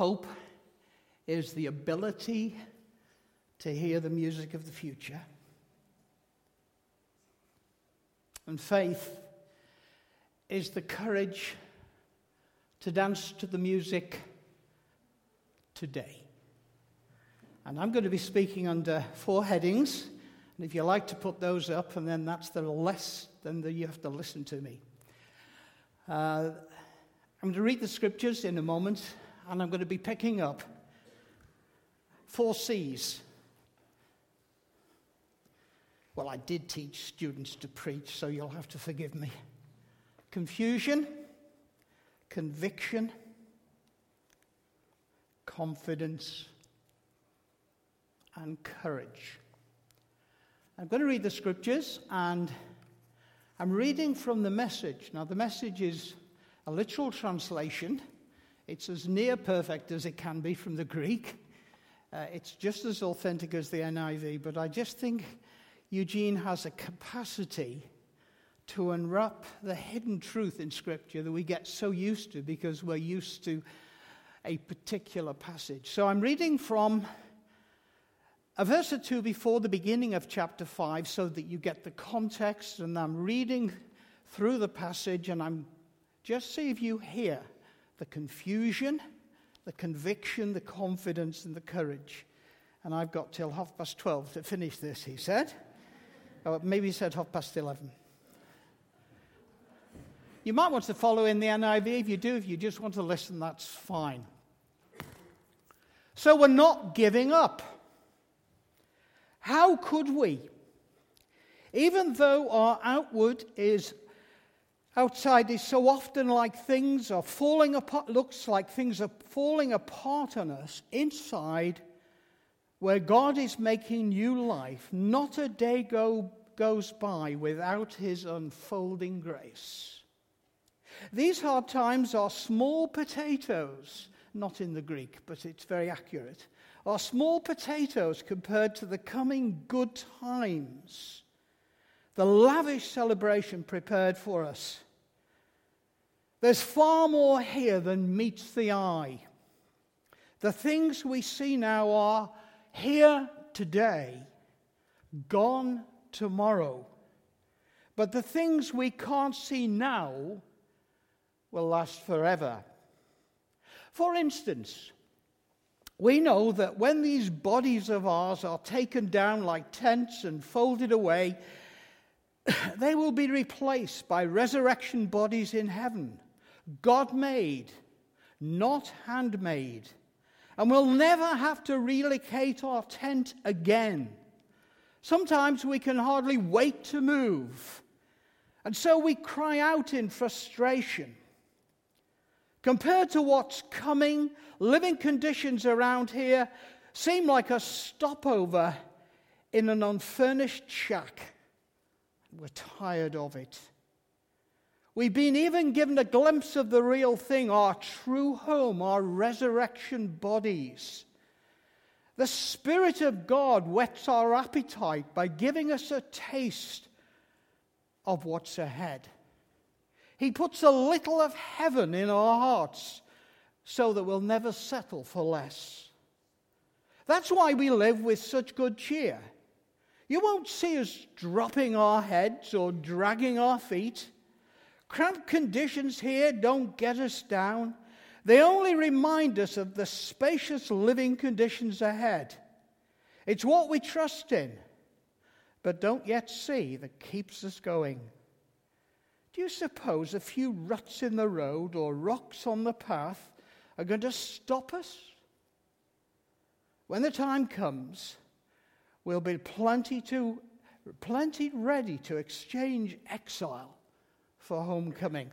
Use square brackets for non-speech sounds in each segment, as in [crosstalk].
Hope is the ability to hear the music of the future. And faith is the courage to dance to the music today. And I'm going to be speaking under four headings. And if you like to put those up, and then that's the less, then the, you have to listen to me. Uh, I'm going to read the scriptures in a moment, and I'm going to be picking up four C's. Well, I did teach students to preach, so you'll have to forgive me. Confusion, conviction, confidence, and courage. I'm going to read the scriptures, and I'm reading from the message. Now, the message is a literal translation, it's as near perfect as it can be from the Greek. Uh, it's just as authentic as the NIV, but I just think Eugene has a capacity to unwrap the hidden truth in Scripture that we get so used to because we're used to a particular passage. So I'm reading from a verse or two before the beginning of chapter 5 so that you get the context, and I'm reading through the passage, and I'm just see if you hear the confusion, the conviction, the confidence, and the courage. And I've got till half past 12 to finish this, he said. Or oh, maybe he said half past 11. You might want to follow in the NIV. If you do, if you just want to listen, that's fine. So we're not giving up. How could we? Even though our outward is outside is so often like things are falling apart, looks like things are falling apart on us, inside where God is making new life, not a day go, goes by without his unfolding grace. These hard times are small potatoes, not in the Greek, but it's very accurate, are small potatoes compared to the coming good times, the lavish celebration prepared for us. There's far more here than meets the eye. The things we see now are here today, gone tomorrow. But the things we can't see now will last forever. For instance, we know that when these bodies of ours are taken down like tents and folded away, they will be replaced by resurrection bodies in heaven, God made, not handmade and we'll never have to relocate our tent again. Sometimes we can hardly wait to move, and so we cry out in frustration. Compared to what's coming, living conditions around here seem like a stopover in an unfurnished shack. We're tired of it. We've been even given a glimpse of the real thing, our true home, our resurrection bodies. The Spirit of God whets our appetite by giving us a taste of what's ahead. He puts a little of heaven in our hearts so that we'll never settle for less. That's why we live with such good cheer. You won't see us dropping our heads or dragging our feet. Cramped conditions here don't get us down. They only remind us of the spacious living conditions ahead. It's what we trust in, but don't yet see that keeps us going. Do you suppose a few ruts in the road or rocks on the path are going to stop us? When the time comes, we'll be plenty, to, plenty ready to exchange exile for homecoming.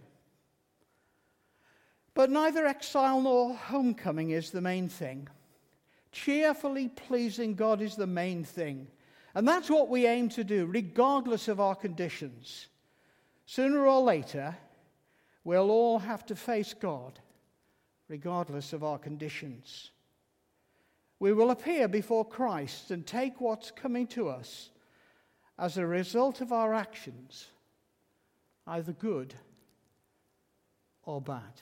But neither exile nor homecoming is the main thing. Cheerfully pleasing God is the main thing. And that's what we aim to do, regardless of our conditions. Sooner or later, we'll all have to face God, regardless of our conditions. We will appear before Christ and take what's coming to us as a result of our actions either good or bad.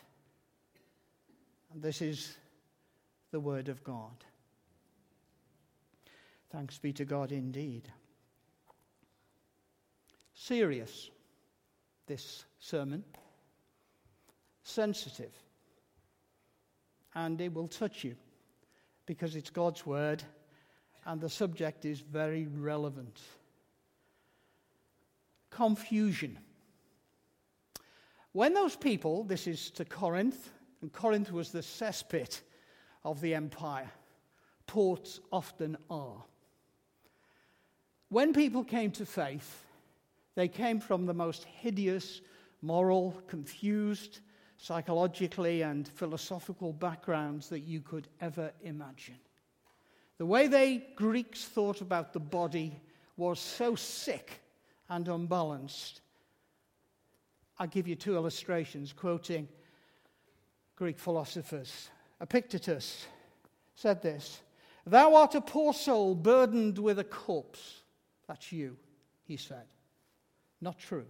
And this is the Word of God. Thanks be to God indeed. Serious, this sermon, sensitive, and it will touch you because it's God's Word and the subject is very relevant. Confusion. When those people, this is to Corinth, and Corinth was the cesspit of the empire, ports often are. When people came to faith, they came from the most hideous, moral, confused, psychologically and philosophical backgrounds that you could ever imagine. The way they Greeks thought about the body was so sick and unbalanced. I'll give you two illustrations quoting Greek philosophers. Epictetus said this Thou art a poor soul burdened with a corpse. That's you, he said. Not true.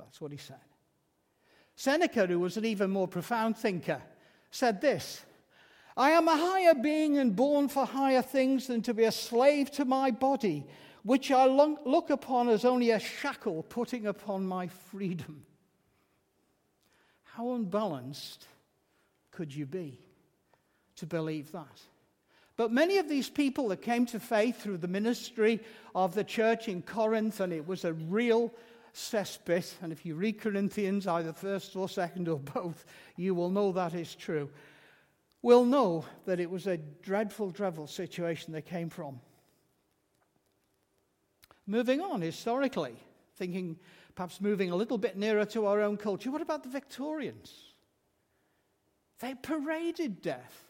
That's what he said. Seneca, who was an even more profound thinker, said this I am a higher being and born for higher things than to be a slave to my body, which I look upon as only a shackle putting upon my freedom. How unbalanced could you be to believe that? But many of these people that came to faith through the ministry of the church in Corinth, and it was a real cesspit, and if you read Corinthians, either first or second or [laughs] both, you will know that is true We'll know that it was a dreadful, dreadful situation they came from. Moving on historically, thinking perhaps moving a little bit nearer to our own culture, what about the Victorians? They paraded death.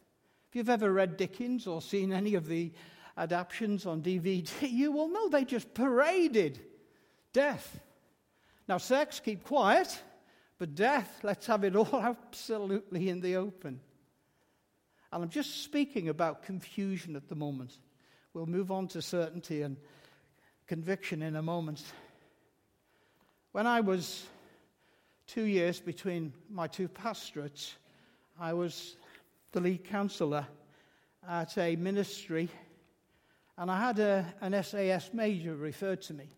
If you've ever read Dickens or seen any of the adaptations on DVD, [laughs] you will know they just paraded death. Now, sex, keep quiet, but death, let's have it all [laughs] absolutely in the open. And I'm just speaking about confusion at the moment. We'll move on to certainty and conviction in a moment. When I was two years between my two pastorates, I was the lead counselor at a ministry, and I had a, an SAS major referred to me.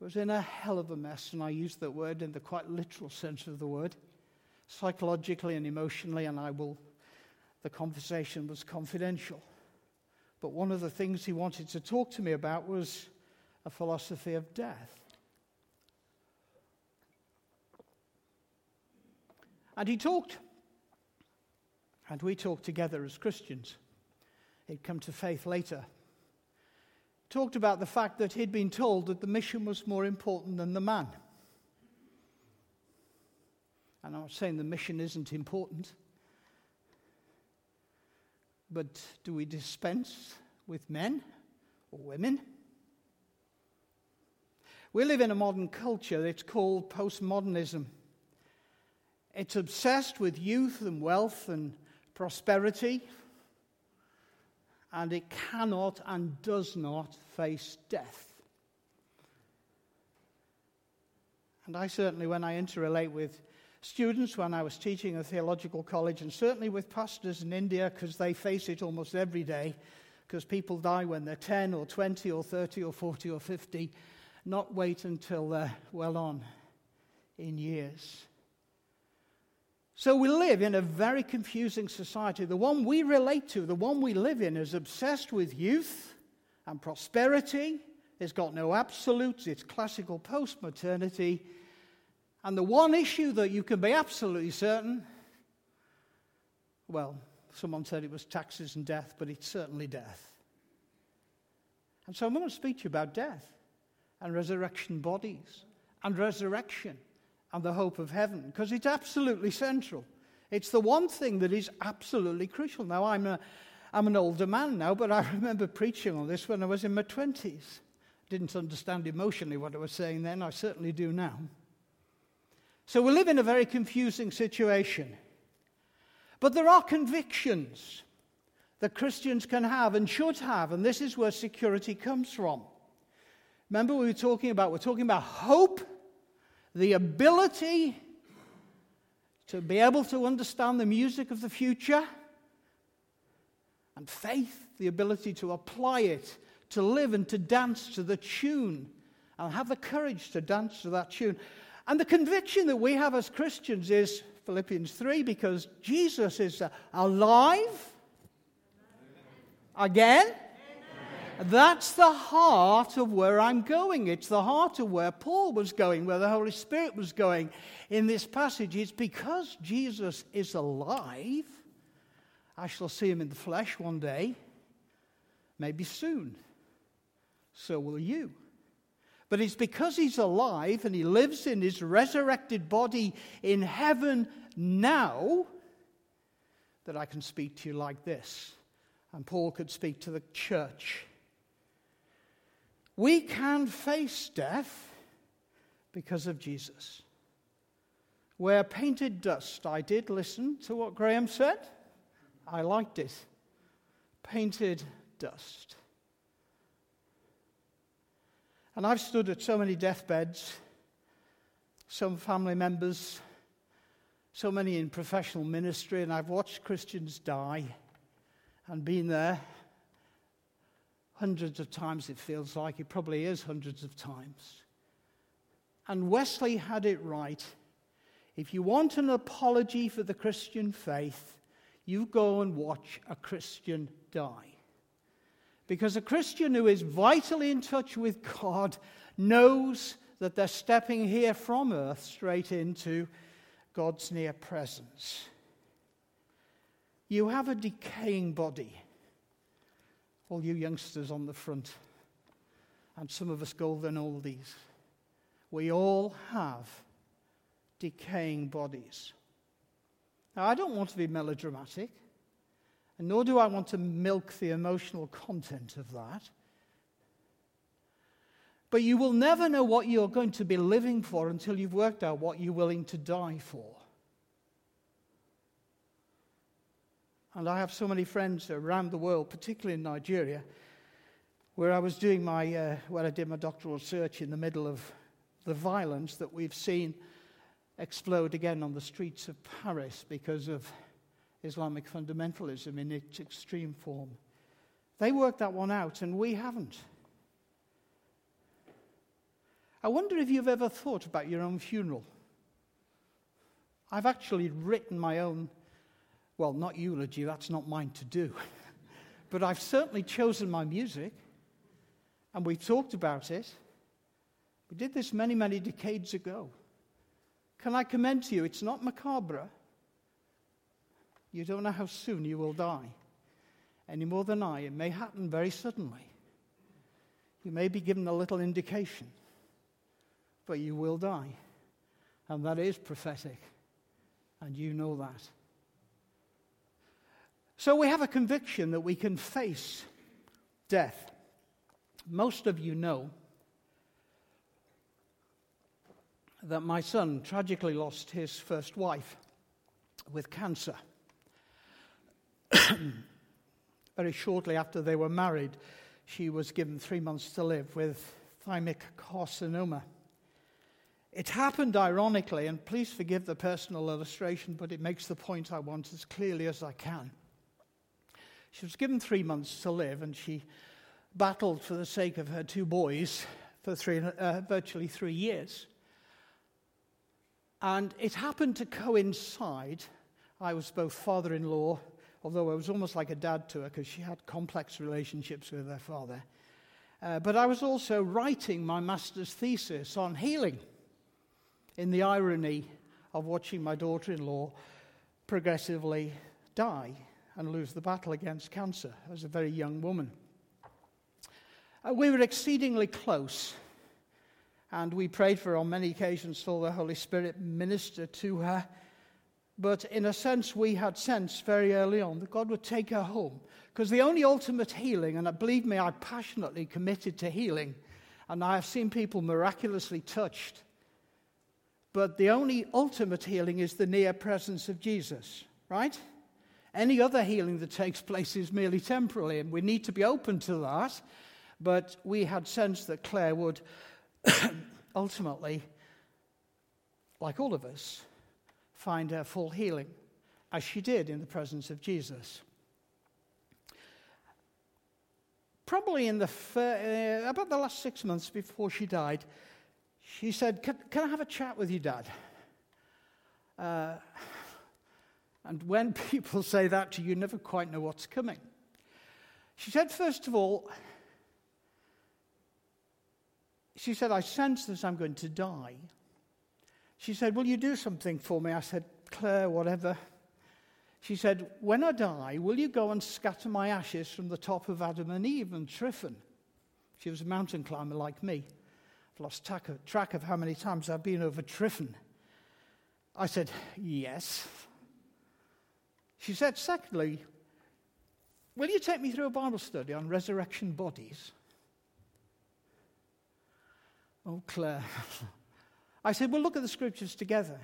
It was in a hell of a mess, and I use that word in the quite literal sense of the word, psychologically and emotionally, and I will the conversation was confidential. But one of the things he wanted to talk to me about was a philosophy of death. And he talked, and we talked together as Christians. He'd come to faith later. Talked about the fact that he'd been told that the mission was more important than the man. And I'm not saying the mission isn't important. But do we dispense with men or women? We live in a modern culture that's called postmodernism. It's obsessed with youth and wealth and prosperity, and it cannot and does not face death. And I certainly, when I interrelate with students when I was teaching a theological college, and certainly with pastors in India, because they face it almost every day, because people die when they're 10 or 20 or 30 or 40 or 50, not wait until they're well on in years. So we live in a very confusing society. The one we relate to, the one we live in, is obsessed with youth and prosperity. It's got no absolutes. It's classical post modernity and the one issue that you can be absolutely certain well, someone said it was taxes and death, but it's certainly death. And so I'm going to speak to you about death and resurrection bodies and resurrection and the hope of heaven because it's absolutely central. It's the one thing that is absolutely crucial. Now, I'm, a, I'm an older man now, but I [laughs] remember preaching on this when I was in my 20s. Didn't understand emotionally what I was saying then, I certainly do now. So we live in a very confusing situation. But there are convictions that Christians can have and should have, and this is where security comes from. Remember, we were talking about, we're talking about hope, the ability to be able to understand the music of the future, And faith, the ability to apply it, to live and to dance to the tune, and have the courage to dance to that tune. And the conviction that we have as Christians is Philippians 3 because Jesus is alive again. That's the heart of where I'm going. It's the heart of where Paul was going, where the Holy Spirit was going in this passage. It's because Jesus is alive. I shall see him in the flesh one day, maybe soon. So will you. But it's because he's alive and he lives in his resurrected body in heaven now that I can speak to you like this. And Paul could speak to the church we can face death because of Jesus. We're painted dust. I did listen to what Graham said. I liked it. Painted dust. And I've stood at so many deathbeds, some family members, so many in professional ministry, and I've watched Christians die and been there hundreds of times, it feels like. It probably is hundreds of times. And Wesley had it right. If you want an apology for the Christian faith, you go and watch a Christian die. Because a Christian who is vitally in touch with God knows that they're stepping here from earth straight into God's near presence. You have a decaying body all you youngsters on the front, and some of us golden oldies. We all have decaying bodies. Now, I don't want to be melodramatic, and nor do I want to milk the emotional content of that. But you will never know what you're going to be living for until you've worked out what you're willing to die for. And I have so many friends around the world, particularly in Nigeria, where I was doing my, uh, where I did my doctoral research in the middle of the violence that we've seen explode again on the streets of Paris because of Islamic fundamentalism in its extreme form. They worked that one out, and we haven't. I wonder if you've ever thought about your own funeral. I've actually written my own well, not eulogy, that's not mine to do. [laughs] but I've certainly chosen my music, and we've talked about it. We did this many, many decades ago. Can I commend to you? It's not macabre. You don't know how soon you will die, any more than I. It may happen very suddenly. You may be given a little indication, but you will die. And that is prophetic, and you know that. So we have a conviction that we can face death. Most of you know that my son tragically lost his first wife with cancer. [coughs] Very shortly after they were married, she was given three months to live with thymic carcinoma. It happened ironically, and please forgive the personal illustration, but it makes the point I want as clearly as I can. She was given three months to live, and she battled for the sake of her two boys for three, uh, virtually three years. And it happened to coincide. I was both father in law, although I was almost like a dad to her because she had complex relationships with her father. Uh, but I was also writing my master's thesis on healing in the irony of watching my daughter in law progressively die and lose the battle against cancer as a very young woman. Uh, we were exceedingly close, and we prayed for her on many occasions, saw the Holy Spirit minister to her. But in a sense, we had sensed very early on that God would take her home. Because the only ultimate healing, and believe me, I passionately committed to healing, and I have seen people miraculously touched. But the only ultimate healing is the near presence of Jesus, right? Any other healing that takes place is merely temporary, and we need to be open to that. But we had sensed that Claire would [coughs] ultimately, like all of us, find her full healing, as she did in the presence of Jesus. probably in the fir- uh, about the last six months before she died, she said, Can, can I have a chat with you, Dad? Uh, and when [laughs] people say that to you, you never quite know what's coming. She said, First of all, she said, I sense that I'm going to die. She said, Will you do something for me? I said, Claire, whatever. She said, When I die, will you go and scatter my ashes from the top of Adam and Eve and Tryfan? She was a mountain climber like me. I've lost track of, track of how many times I've been over Tryfan. I said, Yes. She said, Secondly, will you take me through a Bible study on resurrection bodies? Oh, Claire. [laughs] I said, Well, look at the scriptures together.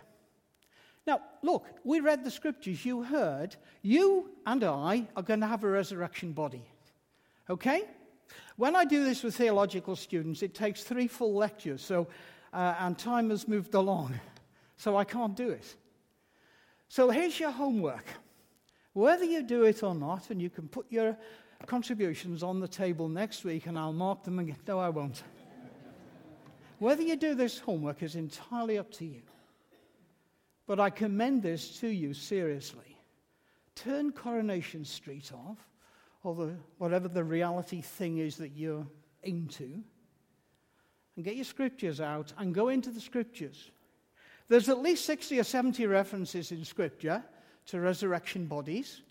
Now, look, we read the scriptures. You heard. You and I are going to have a resurrection body. Okay? When I do this with theological students, it takes three full lectures, so, uh, and time has moved along, [laughs] so I can't do it. So here's your homework. Whether you do it or not, and you can put your contributions on the table next week and I'll mark them again. No, I won't. Whether you do this homework is entirely up to you. But I commend this to you seriously. Turn Coronation Street off, or the, whatever the reality thing is that you're into, and get your scriptures out and go into the scriptures. There's at least 60 or 70 references in scripture to resurrection bodies.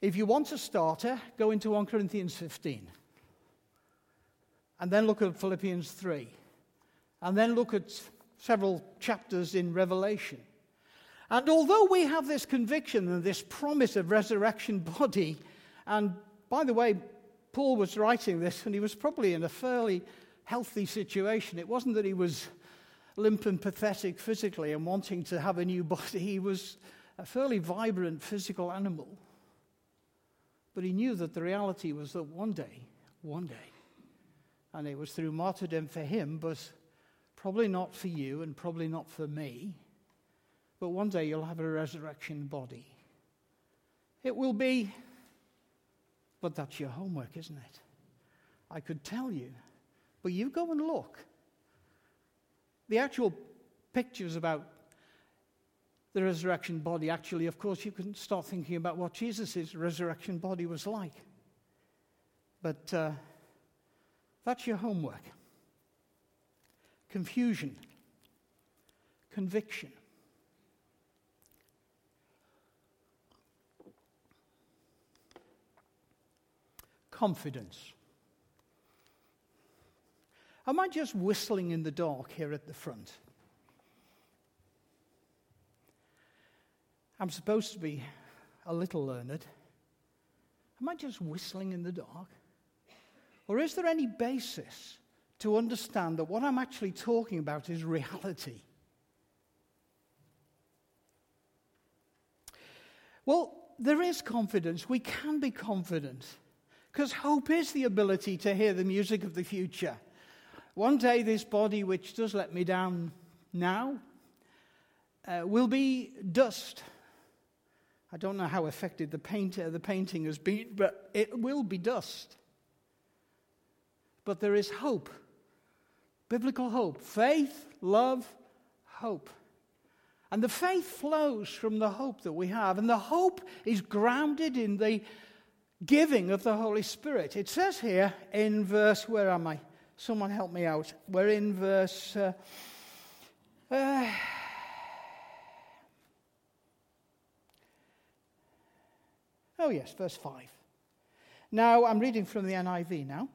If you want a starter, go into 1 Corinthians 15. And then look at Philippians 3. And then look at several chapters in Revelation. And although we have this conviction and this promise of resurrection body, and by the way, Paul was writing this and he was probably in a fairly healthy situation. It wasn't that he was limp and pathetic physically and wanting to have a new body, [laughs] he was a fairly vibrant physical animal. But he knew that the reality was that one day, one day, and it was through martyrdom for him, but Probably not for you and probably not for me. But one day you'll have a resurrection body. It will be, but that's your homework, isn't it? I could tell you, but you go and look. The actual pictures about the resurrection body, actually, of course, you can start thinking about what Jesus' resurrection body was like. But uh, that's your homework confusion, conviction. Confidence. Am I just whistling in the dark here at the front? I'm supposed to be a little learned. Am I just whistling in the dark? Or is there any basis to understand that what I'm actually talking about is reality. Well, there is confidence. We can be confident because hope is the ability to hear the music of the future. One day, this body, which does let me down now, uh, will be dust. I don't know how affected the, the painting has been, but it will be dust. But there is hope Biblical hope faith, love, hope. And the faith flows from the hope that we have. And the hope is grounded in the giving of the Holy Spirit. It says here in verse, where am I? Someone help me out. We're in verse. Uh, uh, oh, yes, verse 5. Now, I'm reading from the NIV now.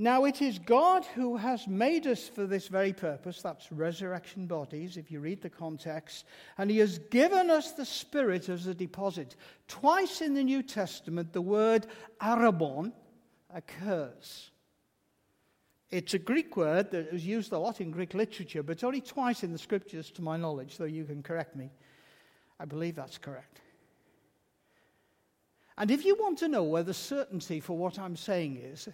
Now, it is God who has made us for this very purpose. That's resurrection bodies, if you read the context. And He has given us the Spirit as a deposit. Twice in the New Testament, the word arrabon occurs. It's a Greek word that is used a lot in Greek literature, but only twice in the scriptures, to my knowledge, though you can correct me. I believe that's correct. And if you want to know where the certainty for what I'm saying is,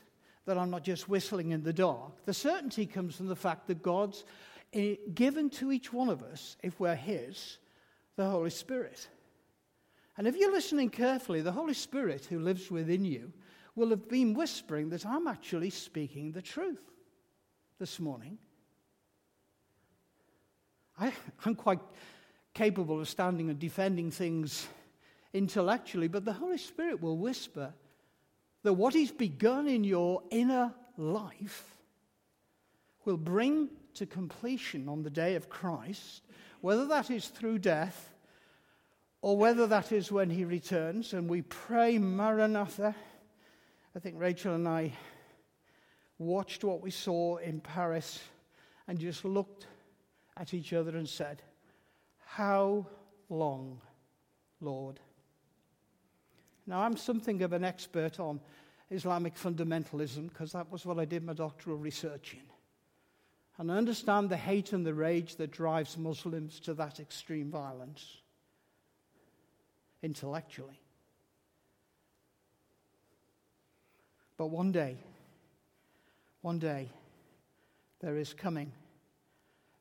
that I'm not just whistling in the dark. The certainty comes from the fact that God's eh, given to each one of us, if we're His, the Holy Spirit. And if you're listening carefully, the Holy Spirit who lives within you will have been whispering that I'm actually speaking the truth this morning. I, am quite capable of standing and defending things intellectually, but the Holy Spirit will whisper that what He's begun in your inner life will bring to completion on the day of Christ, whether that is through death or whether that is when He returns. And we pray, Maranatha. I think Rachel and I watched what we saw in Paris and just looked at each other and said, How long, Lord? Now, I'm something of an expert on Islamic fundamentalism because that was what I did my doctoral research in. And I understand the hate and the rage that drives Muslims to that extreme violence intellectually. But one day, one day, there is coming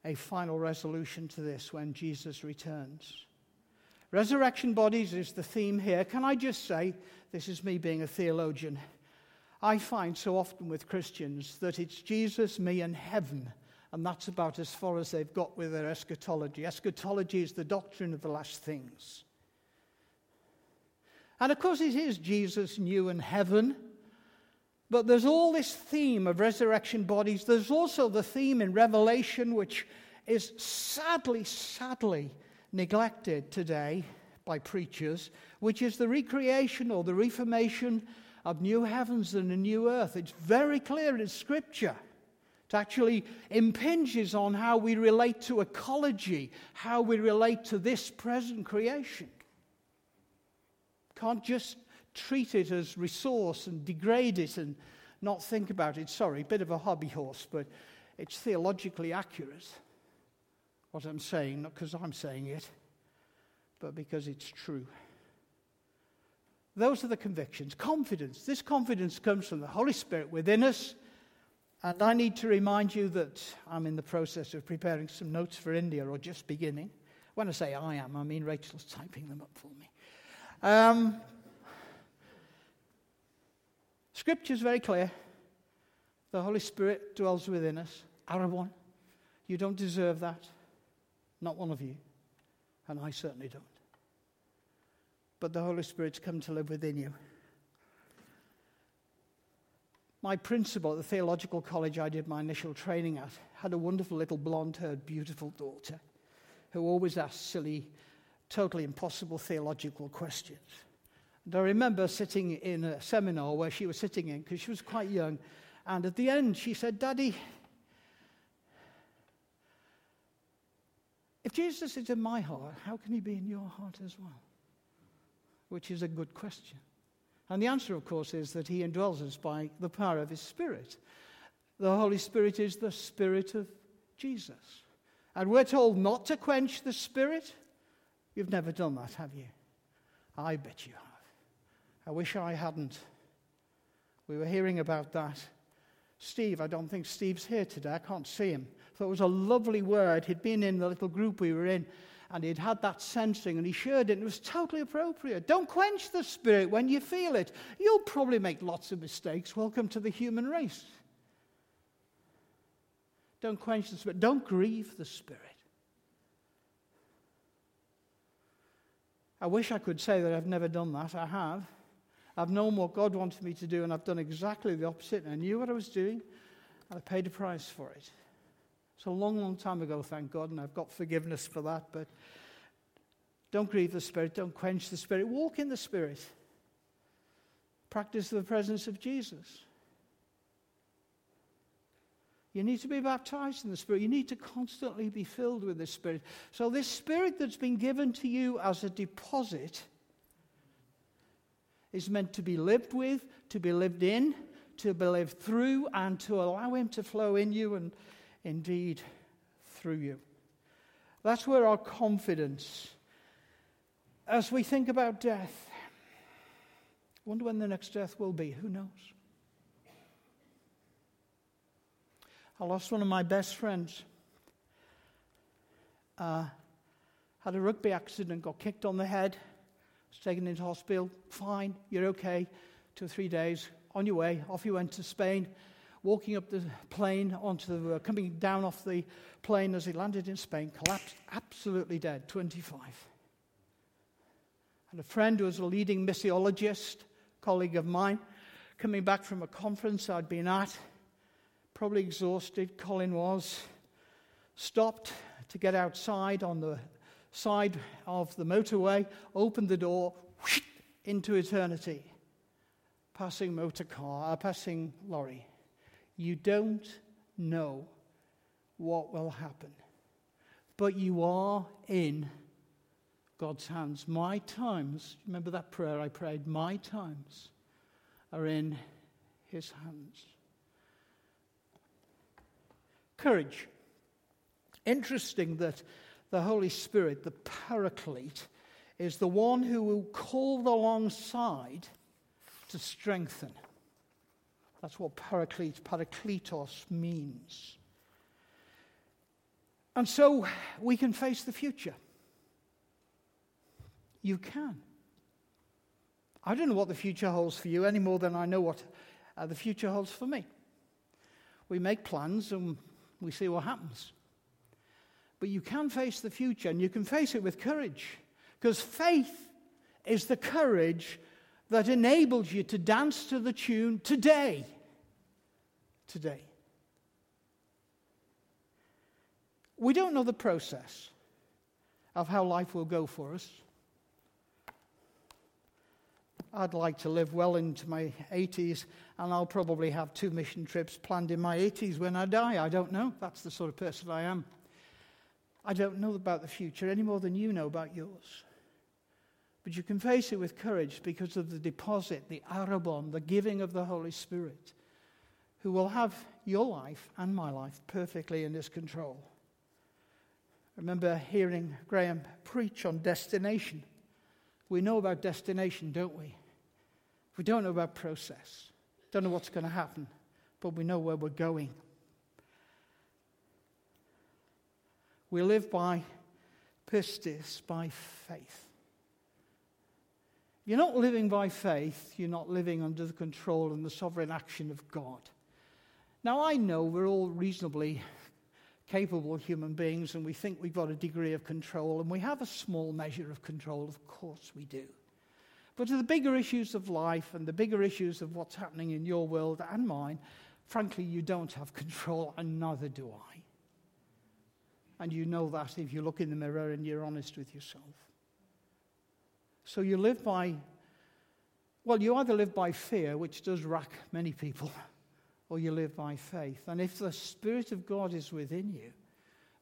a final resolution to this when Jesus returns. Resurrection bodies is the theme here. Can I just say, this is me being a theologian. I find so often with Christians that it's Jesus, me, and heaven, and that's about as far as they've got with their eschatology. Eschatology is the doctrine of the last things. And of course, it is Jesus, new, and heaven. But there's all this theme of resurrection bodies. There's also the theme in Revelation, which is sadly, sadly neglected today by preachers, which is the recreation or the reformation of new heavens and a new earth. It's very clear in Scripture. It actually impinges on how we relate to ecology, how we relate to this present creation. Can't just treat it as resource and degrade it and not think about it. Sorry, bit of a hobby horse, but it's theologically accurate what I'm saying, not because I'm saying it, but because it's true. Those are the convictions. Confidence. This confidence comes from the Holy Spirit within us. And I need to remind you that I'm in the process of preparing some notes for India, or just beginning. When I say I am, I mean Rachel's typing them up for me. Um, Scripture is very clear. The Holy Spirit dwells within us. Arrabon, you don't deserve that. Not one of you. And I certainly don't. But the Holy Spirit's come to live within you. My principal at the theological college I did my initial training at had a wonderful little blonde haired, beautiful daughter who always asked silly, totally impossible theological questions. And I remember sitting in a seminar where she was sitting in because she was quite young. And at the end, she said, Daddy, if Jesus is in my heart, how can he be in your heart as well? Which is a good question. And the answer, of course, is that he indwells us by the power of his Spirit. The Holy Spirit is the Spirit of Jesus. And we're told not to quench the Spirit. You've never done that, have you? I bet you have. I wish I hadn't. We were hearing about that. Steve, I don't think Steve's here today. I can't see him. So it was a lovely word. He'd been in the little group we were in, and he'd had that sensing, and he shared it, and it was totally appropriate. Don't quench the spirit when you feel it. You'll probably make lots of mistakes. Welcome to the human race. Don't quench the spirit. Don't grieve the spirit. I wish I could say that I've never done that. I have. I've known what God wanted me to do, and I've done exactly the opposite. And I knew what I was doing, and I paid a price for it. It's a long, long time ago, thank God, and I've got forgiveness for that. But don't grieve the Spirit, don't quench the Spirit. Walk in the Spirit. Practice the presence of Jesus. You need to be baptized in the Spirit. You need to constantly be filled with the Spirit. So, this Spirit that's been given to you as a deposit is meant to be lived with, to be lived in, to be lived through, and to allow Him to flow in you and indeed through you. That's where our confidence, as we think about death, I wonder when the next death will be. Who knows? I lost one of my best friends. Uh, had a rugby accident, got kicked on the head taken into hospital. Fine, you're okay. Two or three days, on your way, off you went to Spain, walking up the plane onto the, uh, coming down off the plane as he landed in Spain, collapsed, absolutely dead, 25. And a friend who was a leading missiologist, colleague of mine, coming back from a conference I'd been at, probably exhausted, Colin was, stopped to get outside on the side of the motorway, opened the door, whoosh, into eternity. Passing motor car, uh, passing lorry. You don't know what will happen, but you are in God's hands. My times, remember that prayer I prayed? My times are in His hands. Courage. Interesting that the Holy Spirit, the Paraclete, is the one who will call alongside to strengthen. That's what Paraclete, Parakletos means. And so we can face the future. You can. I don't know what the future holds for you any more than I know what uh, the future holds for me. We make plans and we see what happens. But you can face the future and you can face it with courage. Because faith is the courage that enables you to dance to the tune today. Today. We don't know the process of how life will go for us. I'd like to live well into my 80s, and I'll probably have two mission trips planned in my 80s when I die. I don't know. That's the sort of person I am. I don't know about the future any more than you know about yours. But you can face it with courage because of the deposit, the arrabon, the giving of the Holy Spirit, who will have your life and my life perfectly in his control. I remember hearing Graham preach on destination. We know about destination, don't we? We don't know about process, don't know what's going to happen, but we know where we're going. We live by pistis, by faith. You're not living by faith, you're not living under the control and the sovereign action of God. Now, I know we're all reasonably capable human beings and we think we've got a degree of control, and we have a small measure of control, of course we do. But to the bigger issues of life and the bigger issues of what's happening in your world and mine, frankly, you don't have control, and neither do I. And you know that if you look in the mirror and you're honest with yourself. So you live by, well, you either live by fear, which does rack many people, [laughs] or you live by faith. And if the Spirit of God is within you,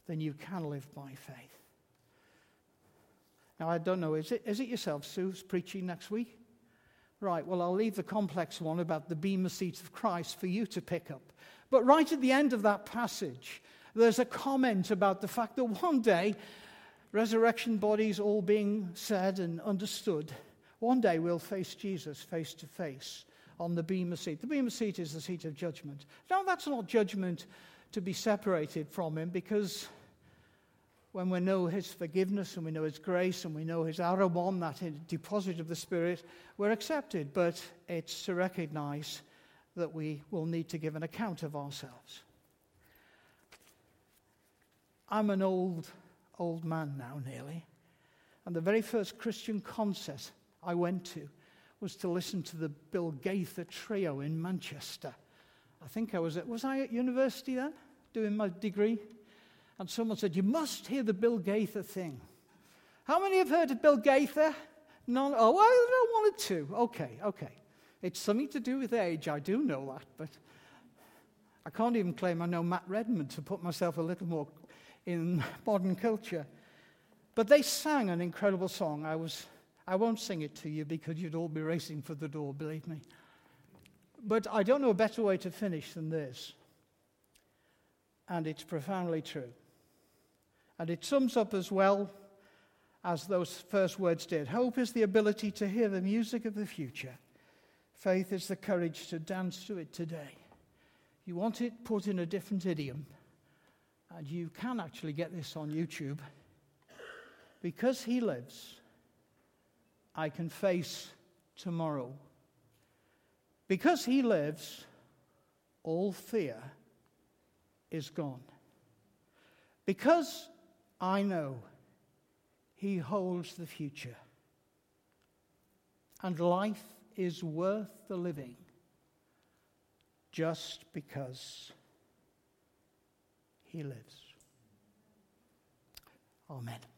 then you can live by faith. Now, I don't know, is it, is it yourself, Sue's preaching next week? Right, well, I'll leave the complex one about the bema seat of Christ for you to pick up. But right at the end of that passage, there's a comment about the fact that one day, resurrection bodies all being said and understood, one day we'll face Jesus face to face on the Bema seat. The Bema seat is the seat of judgment. Now, that's not judgment to be separated from Him because when we know His forgiveness and we know His grace and we know His arrabon, that deposit of the Spirit, we're accepted. But it's to recognize that we will need to give an account of ourselves. I'm an old, old man now, nearly. And the very first Christian concert I went to was to listen to the Bill Gaither Trio in Manchester. I think I was at, was I at university then, doing my degree? And someone said, You must hear the Bill Gaither thing. How many have heard of Bill Gaither? None. Oh, I wanted to. Okay, okay. It's something to do with age, I do know that, but I can't even claim I know Matt Redman to put myself a little more in modern culture. But they sang an incredible song. I, was, I won't sing it to you because you'd all be racing for the door, believe me. But I don't know a better way to finish than this. And it's profoundly true. And it sums up as well as those first words did. Hope is the ability to hear the music of the future. Faith is the courage to dance to it today. You want it put in a different idiom and you can actually get this on YouTube. Because he lives, I can face tomorrow. Because he lives, all fear is gone. Because I know he holds the future. And life is worth the living just because he lives. Amen.